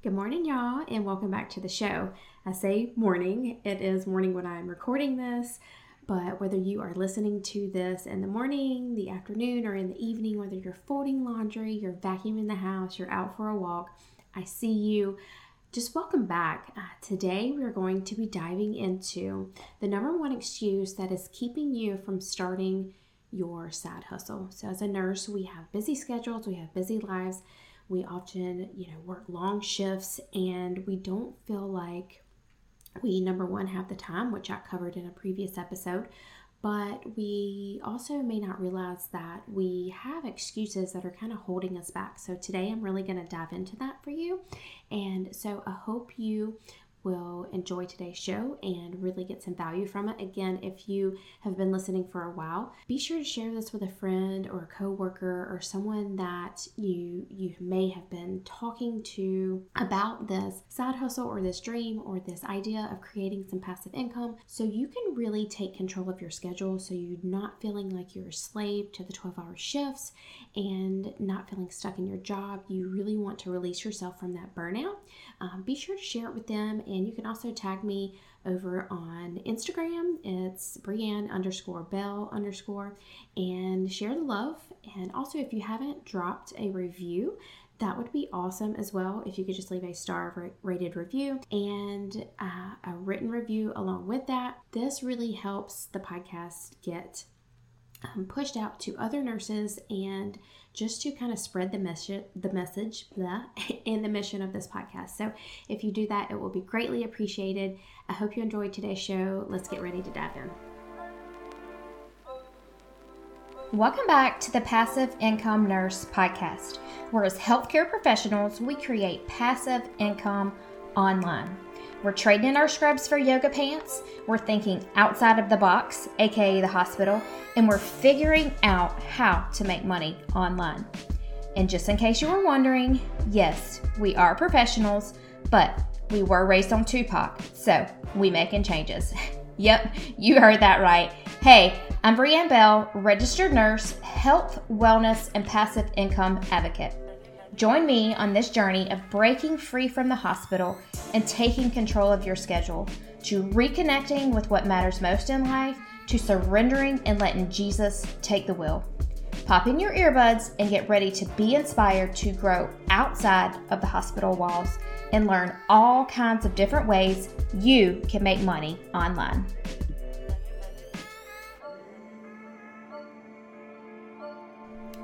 Good morning, y'all, and welcome back to the show. I say morning, it is morning when I'm recording this, but whether you are listening to this in the morning, the afternoon, or in the evening, whether you're folding laundry, you're vacuuming the house, you're out for a walk, I see you. Just welcome back. Uh, today, we're going to be diving into the number one excuse that is keeping you from starting your side hustle. So, as a nurse, we have busy schedules, we have busy lives we often, you know, work long shifts and we don't feel like we, number one, have the time, which I covered in a previous episode, but we also may not realize that we have excuses that are kind of holding us back. So today I'm really going to dive into that for you. And so I hope you will enjoy today's show and really get some value from it. Again, if you have been listening for a while, be sure to share this with a friend or a coworker or someone that you you may have been talking to about this side hustle or this dream or this idea of creating some passive income so you can really take control of your schedule so you're not feeling like you're a slave to the 12-hour shifts and not feeling stuck in your job. You really want to release yourself from that burnout. Um, be sure to share it with them and you can also tag me over on Instagram. It's Brianne underscore Bell underscore and share the love. And also, if you haven't dropped a review, that would be awesome as well if you could just leave a star rated review and uh, a written review along with that. This really helps the podcast get um, pushed out to other nurses and just to kind of spread the message, the message, blah, and the mission of this podcast. So if you do that, it will be greatly appreciated. I hope you enjoyed today's show. Let's get ready to dive in. Welcome back to the Passive Income Nurse Podcast, where as healthcare professionals, we create passive income online. We're trading in our scrubs for yoga pants. We're thinking outside of the box, aka the hospital, and we're figuring out how to make money online. And just in case you were wondering, yes, we are professionals, but we were raised on Tupac, so we making changes. yep, you heard that right. Hey, I'm Brianne Bell, registered nurse, health, wellness, and passive income advocate. Join me on this journey of breaking free from the hospital and taking control of your schedule, to reconnecting with what matters most in life, to surrendering and letting Jesus take the wheel. Pop in your earbuds and get ready to be inspired to grow outside of the hospital walls and learn all kinds of different ways you can make money online.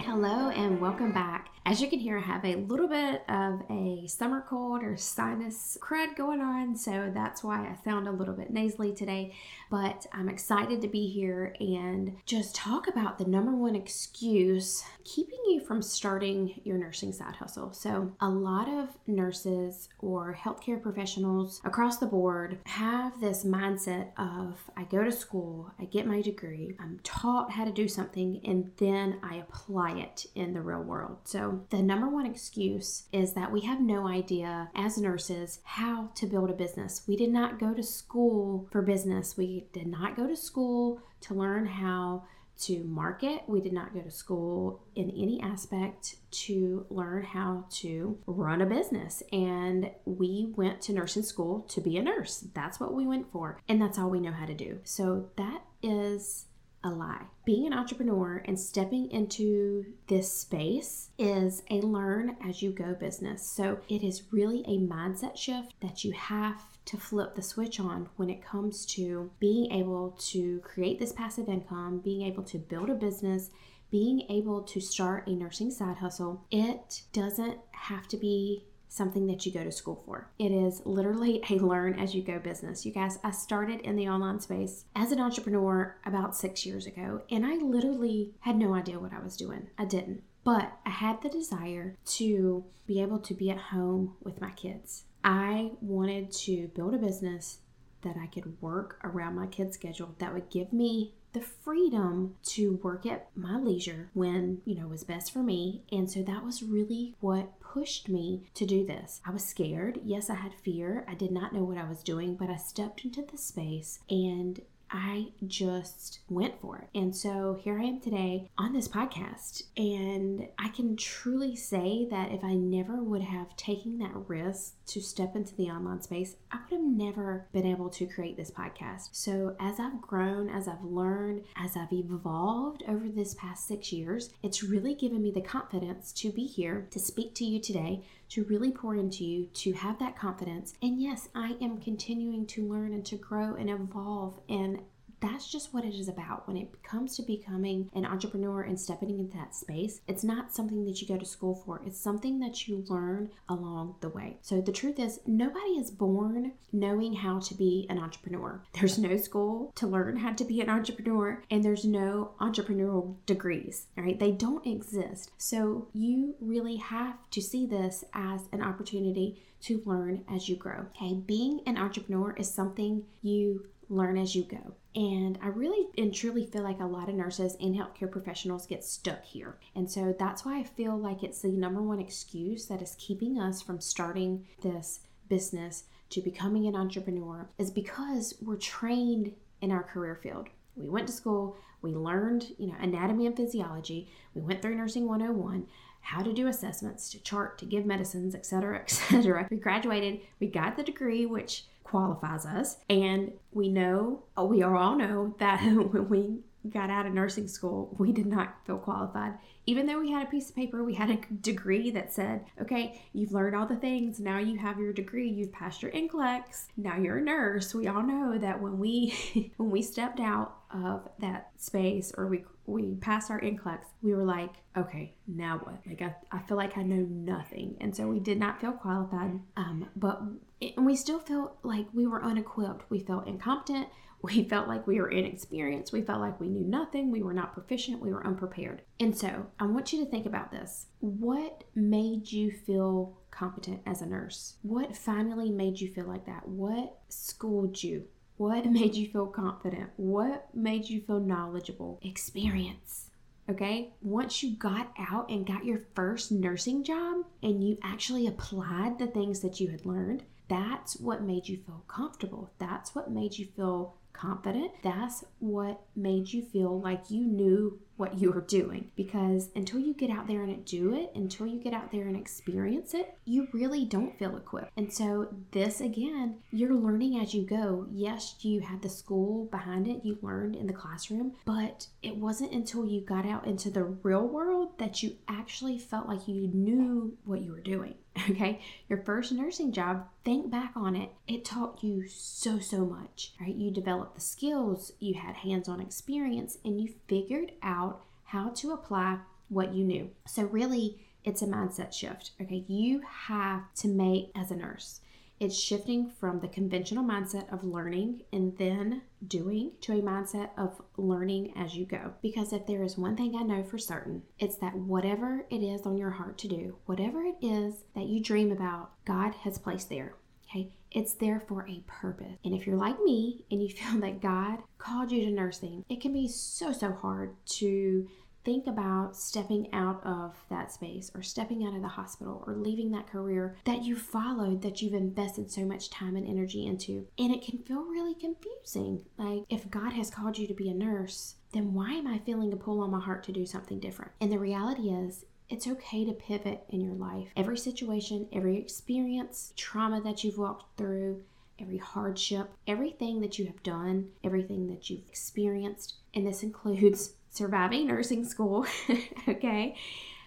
Hello, and welcome back. As you can hear, I have a little bit of a summer cold or sinus crud going on, so that's why I sound a little bit nasally today. But I'm excited to be here and just talk about the number one excuse keeping you from starting your nursing side hustle. So, a lot of nurses or healthcare professionals across the board have this mindset of I go to school, I get my degree, I'm taught how to do something, and then I apply it in the real world. So, the number one excuse is that we have no idea as nurses how to build a business. We did not go to school for business, we did not go to school to learn how to market. We did not go to school in any aspect to learn how to run a business. And we went to nursing school to be a nurse. That's what we went for. And that's all we know how to do. So that is a lie. Being an entrepreneur and stepping into this space is a learn as you go business. So it is really a mindset shift that you have to flip the switch on when it comes to being able to create this passive income, being able to build a business, being able to start a nursing side hustle. It doesn't have to be something that you go to school for. It is literally a learn as you go business. You guys, I started in the online space as an entrepreneur about six years ago, and I literally had no idea what I was doing. I didn't. But I had the desire to be able to be at home with my kids. I wanted to build a business that I could work around my kids' schedule that would give me the freedom to work at my leisure when, you know, was best for me. And so that was really what pushed me to do this. I was scared. Yes, I had fear. I did not know what I was doing, but I stepped into the space and I just went for it. And so here I am today on this podcast. And I can truly say that if I never would have taken that risk to step into the online space, I would have never been able to create this podcast. So as I've grown, as I've learned, as I've evolved over this past six years, it's really given me the confidence to be here to speak to you today to really pour into you, to have that confidence. And yes, I am continuing to learn and to grow and evolve and that's just what it is about when it comes to becoming an entrepreneur and stepping into that space. It's not something that you go to school for, it's something that you learn along the way. So, the truth is, nobody is born knowing how to be an entrepreneur. There's no school to learn how to be an entrepreneur, and there's no entrepreneurial degrees, right? They don't exist. So, you really have to see this as an opportunity to learn as you grow. Okay, being an entrepreneur is something you learn as you go. And I really and truly feel like a lot of nurses and healthcare professionals get stuck here. And so that's why I feel like it's the number one excuse that is keeping us from starting this business to becoming an entrepreneur is because we're trained in our career field. We went to school, we learned, you know, anatomy and physiology, we went through nursing 101, how to do assessments, to chart, to give medicines, etc., etc. We graduated, we got the degree which qualifies us. And we know, we all know that when we got out of nursing school, we did not feel qualified. Even though we had a piece of paper, we had a degree that said, okay, you've learned all the things. Now you have your degree. You've passed your NCLEX. Now you're a nurse. We all know that when we when we stepped out of that space or we we passed our NCLEX, we were like, okay, now what? Like I, I feel like I know nothing. And so we did not feel qualified. Um, but and we still felt like we were unequipped. We felt incompetent. We felt like we were inexperienced. We felt like we knew nothing. We were not proficient. We were unprepared. And so I want you to think about this. What made you feel competent as a nurse? What finally made you feel like that? What schooled you? What made you feel confident? What made you feel knowledgeable? Experience. Okay, once you got out and got your first nursing job and you actually applied the things that you had learned, that's what made you feel comfortable. That's what made you feel confident. That's what made you feel like you knew what you were doing. Because until you get out there and do it, until you get out there and experience it, you really don't feel equipped. And so, this again, you're learning as you go. Yes, you had the school behind it, you learned in the classroom, but it wasn't until you got out into the real world that you actually felt like you knew what you were doing. okay? Your first nursing job think back on it. It taught you so so much right? You developed the skills you had hands-on experience and you figured out how to apply what you knew. So really it's a mindset shift okay? You have to make as a nurse it's shifting from the conventional mindset of learning and then doing to a mindset of learning as you go. Because if there is one thing I know for certain, it's that whatever it is on your heart to do, whatever it is that you dream about, God has placed there. Okay, it's there for a purpose. And if you're like me and you feel that God called you to nursing, it can be so, so hard to think about stepping out of that space or stepping out of the hospital or leaving that career that you followed, that you've invested so much time and energy into. And it can feel really confusing. Like, if God has called you to be a nurse, then why am I feeling a pull on my heart to do something different? And the reality is, it's okay to pivot in your life. Every situation, every experience, trauma that you've walked through, every hardship, everything that you have done, everything that you've experienced, and this includes surviving nursing school, okay?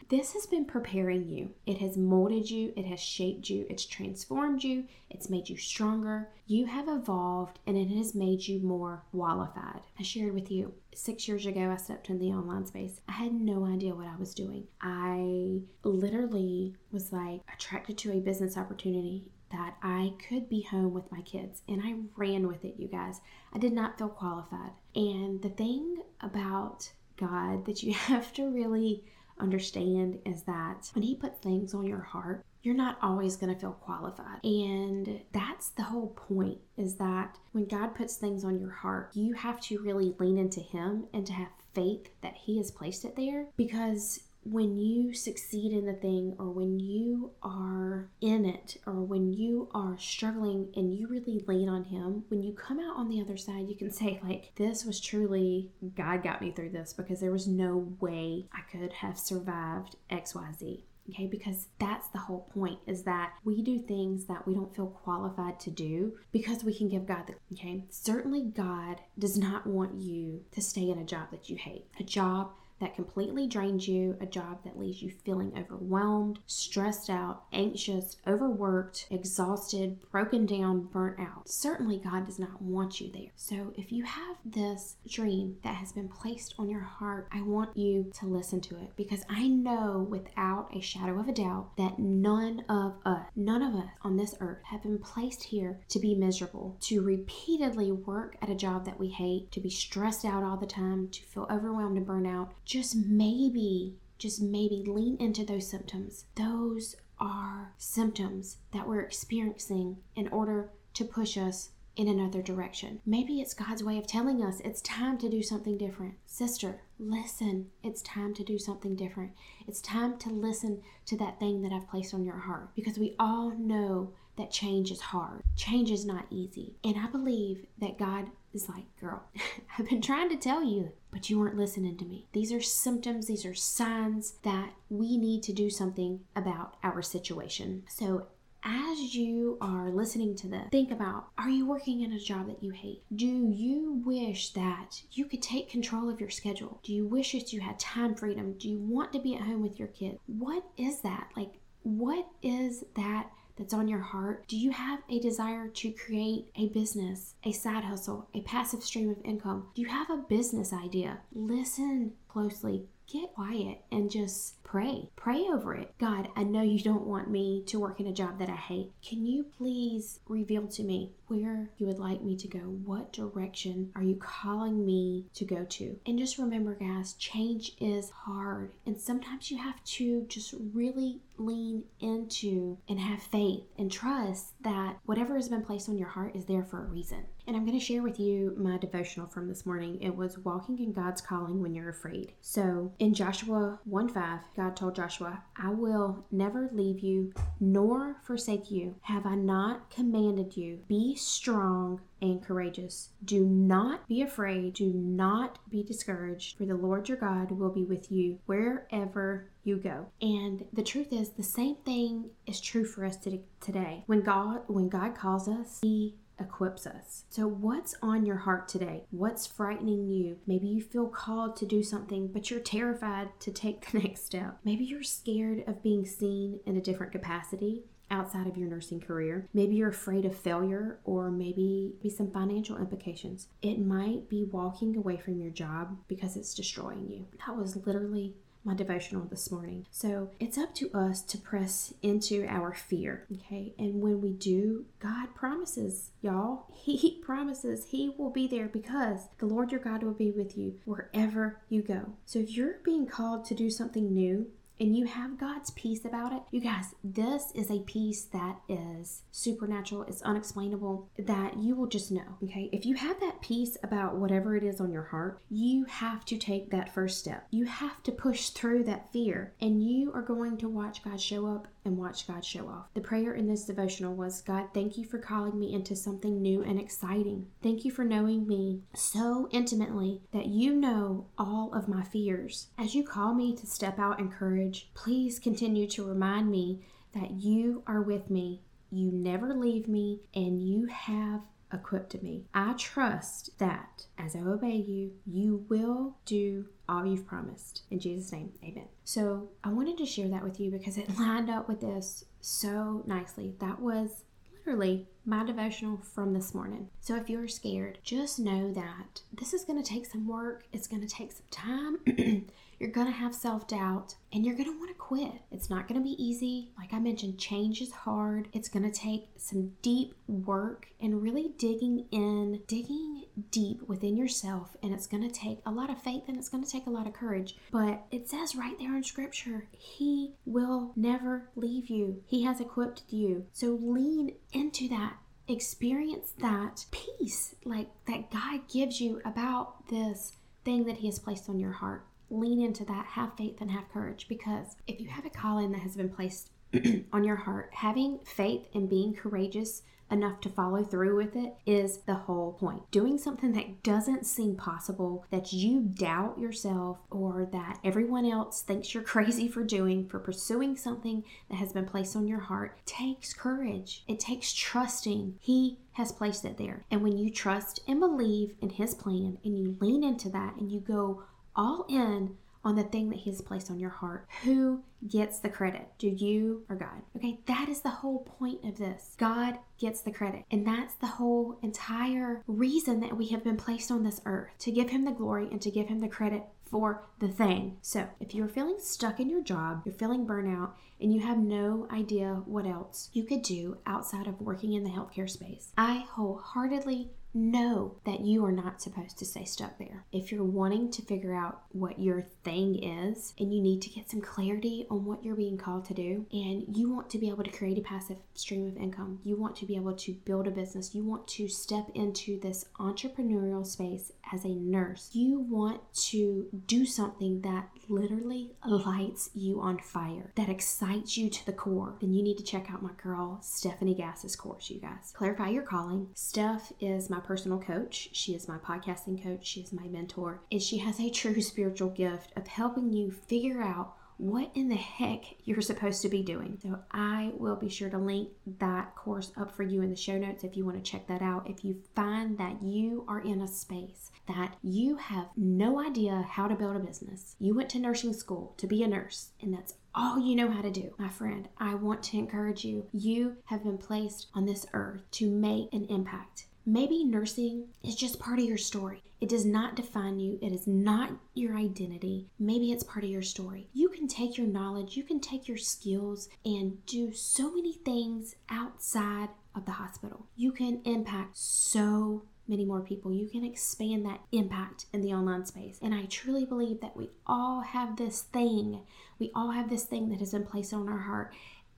This has been preparing you. It has molded you, it has shaped you, it's transformed you, it's made you stronger. You have evolved and it has made you more qualified. I shared with you six years ago, I stepped in the online space. I had no idea what I was doing. I literally was like attracted to a business opportunity that I could be home with my kids. And I ran with it, you guys. I did not feel qualified. And the thing about God that you have to really understand is that when He puts things on your heart, you're not always going to feel qualified. And that's the whole point is that when God puts things on your heart, you have to really lean into Him and to have faith that He has placed it there because when you succeed in the thing or when you are in it or when you are struggling and you really lean on him when you come out on the other side you can say like this was truly god got me through this because there was no way i could have survived xyz okay? Because that's the whole point is that we do things that we don't feel qualified to do because we can give god the okay? Certainly god does not want you to stay in a job that you hate a job that completely drains you, a job that leaves you feeling overwhelmed, stressed out, anxious, overworked, exhausted, broken down, burnt out. Certainly, God does not want you there. So, if you have this dream that has been placed on your heart, I want you to listen to it because I know without a shadow of a doubt that none of us, none of us on this earth have been placed here to be miserable, to repeatedly work at a job that we hate, to be stressed out all the time, to feel overwhelmed and burnt out just maybe, just maybe lean into those symptoms. Those are symptoms that we're experiencing in order to push us in another direction. Maybe it's God's way of telling us it's time to do something different. Sister, listen. It's time to do something different. It's time to listen to that thing that I've placed on your heart because we all know that change is hard. Change is not easy. And I believe that God is like, girl, I've been trying to tell you, but you weren't listening to me. These are symptoms, these are signs that we need to do something about our situation. So as you are listening to this, think about are you working in a job that you hate? Do you wish that you could take control of your schedule? Do you wish that you had time freedom? Do you want to be at home with your kids? What is that? Like, what is that that's on your heart? Do you have a desire to create a business, a side hustle, a passive stream of income? Do you have a business idea? Listen closely get quiet and just pray. Pray over it. God, I know you don't want me to work in a job that I hate. Can you please reveal to me where you would like me to go? What direction are you calling me to go to? And just remember, guys, change is hard. And sometimes you have to just really lean into and have faith and trust that whatever has been placed on your heart is there for a reason. And I'm going to share with you my devotional from this morning. It was walking in God's calling when you're afraid. So in Joshua 1 5, God told Joshua, I will never leave you nor forsake you. Have I not commanded you? Be strong and courageous. Do not be afraid. Do not be discouraged, for the Lord your God will be with you wherever you go. And the truth is, the same thing is true for us today. When God, when God calls us, He equips us. So, what's on your heart today? What's frightening you? Maybe you feel called to do something, but you're terrified to take the next step. Maybe you're scared of being seen in a different capacity outside of your nursing career. Maybe you're afraid of failure or maybe be some financial implications. It might be walking away from your job because it's destroying you. That was literally my devotional this morning. So it's up to us to press into our fear, okay? And when we do, God promises, y'all, He promises He will be there because the Lord your God will be with you wherever you go. So if you're being called to do something new, and you have God's peace about it, you guys, this is a peace that is supernatural, it's unexplainable, that you will just know, okay? If you have that peace about whatever it is on your heart, you have to take that first step. You have to push through that fear, and you are going to watch God show up and watch God show off. The prayer in this devotional was God, thank you for calling me into something new and exciting. Thank you for knowing me so intimately that you know all of my fears. As you call me to step out in courage, please continue to remind me that you are with me. You never leave me, and you have equipped me. I trust that as I obey you, you will do all you've promised. In Jesus' name, amen. So I wanted to share that with you because it lined up with this so nicely. That was literally my devotional from this morning. So if you're scared, just know that this is going to take some work, it's going to take some time. you're going to have self doubt and you're going to want to quit. It's not going to be easy. Like I mentioned, change is hard. It's going to take some deep work and really digging in, digging deep within yourself. And it's going to take a lot of faith and it's going to take a lot of courage. But it says right there in scripture, He will never leave you, He has equipped you. So lean into that experience that peace like that God gives you about this thing that He has placed on your heart lean into that, have faith and have courage because if you have a calling that has been placed on your heart, having faith and being courageous enough to follow through with it is the whole point. Doing something that doesn't seem possible, that you doubt yourself, or that everyone else thinks you're crazy for doing, for pursuing something that has been placed on your heart, takes courage. It takes trusting. He has placed it there. And when you trust and believe in His plan and you lean into that and you go all in on the thing that He has placed on your heart, who gets the credit? Do you or God? Okay, that is the whole point of this. God gets the credit. And that's the whole entire reason that we have been placed on this earth to give Him the glory and to give Him the credit for the thing. So, if you're feeling stuck in your job, you're feeling burnout, and you have no idea what else you could do outside of working in the healthcare space, I wholeheartedly know that you are not supposed to stay stuck there. If you're wanting to figure out what your thing is and you need to get some clarity on what you're being called to do, and you want to be able to create a passive stream of income, you want to be able to build a business, you want to step into this entrepreneurial space as a nurse, you want to do something that literally lights you on fire, that excites you to the core, then you need to check out my girl Stephanie Gass's course, you guys. Clarify your calling. Steph is my personal coach. She is my podcasting coach. She is my mentor. And she has a true spiritual gift of helping you figure out what in the heck you're supposed to be doing. So I will be sure to link that course up for you in the show notes if you want to check that out. If you find that you are in a space that you have no idea how to build a business, you went to nursing school to be a nurse, and that's all you know how to do. My friend, I want to encourage you. You have been placed on this earth to make an impact. Maybe nursing is just part of your story. It does not define you, it is not your identity. Maybe it's part of your story. You can take your knowledge, you can take your skills, and do so many things outside of the hospital. You can impact so many more people. You can expand that impact in the online space. And I truly believe that we all have this thing. We all have this thing that has been placed on our heart.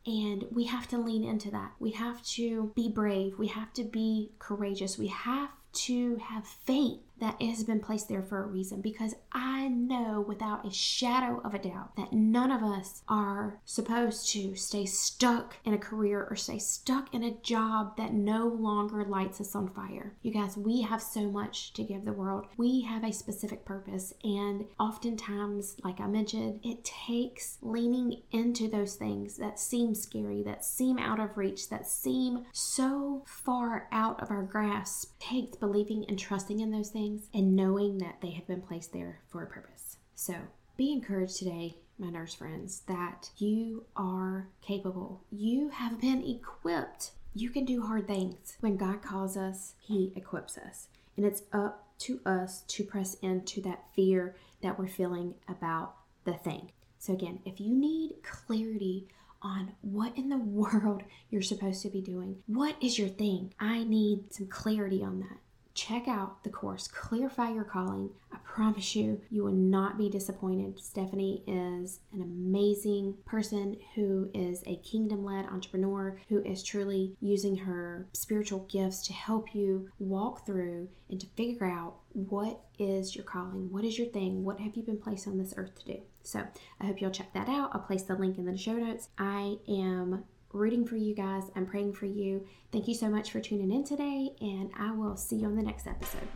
And we have to lean into that. We have to be brave. We have to be courageous. We have to have faith that it has been placed there for a reason because I know without a shadow of a doubt that none of us are supposed to stay stuck in a career or stay stuck in a job that no longer lights us on fire. You guys, we have so much to give the world. We have a specific purpose, and oftentimes, like I mentioned, it takes leaning into those things that seem scary, that seem out of reach, that seem so far out of our grasp. It takes believing and trusting in those things things and knowing that they have been placed there for a purpose. So be encouraged today, my nurse friends, that you are capable. You have been equipped. You can do hard things. When God calls us, He equips us. And it's up to us to press into that fear that we're feeling about the thing. So, again, if you need clarity on what in the world you're supposed to be doing, what is your thing? I need some clarity on that check out the course clarify your calling. I promise you you will not be disappointed. Stephanie is an amazing person who is a kingdom-led entrepreneur who is truly using her spiritual gifts to help you walk through and to figure out what is your calling what is your thing what have you been placed on this earth to do. So i hope you'll check that out. I'll place the link in the show notes. I am rooting for you guys. I'm praying for you. Thank you so much for tuning in today, and I will see you on the next episode.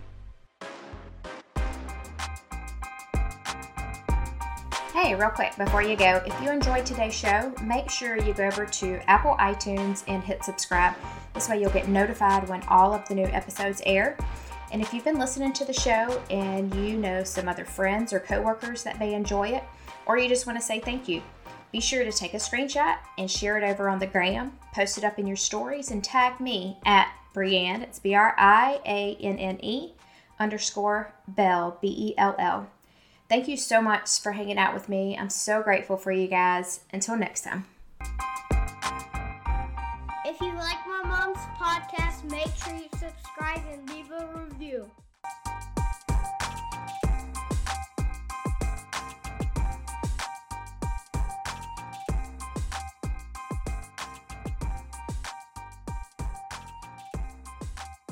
Hey, real quick before you go, if you enjoyed today's show, make sure you go over to Apple iTunes and hit subscribe. This way, you'll get notified when all of the new episodes air. And if you've been listening to the show and you know some other friends or coworkers that may enjoy it, or you just want to say thank you, be sure to take a screenshot and share it over on the gram, post it up in your stories, and tag me at Brianne, it's B R I A N N E underscore Bell, B E L L. Thank you so much for hanging out with me. I'm so grateful for you guys. Until next time. If you like my mom's podcast, make sure you subscribe and leave a review.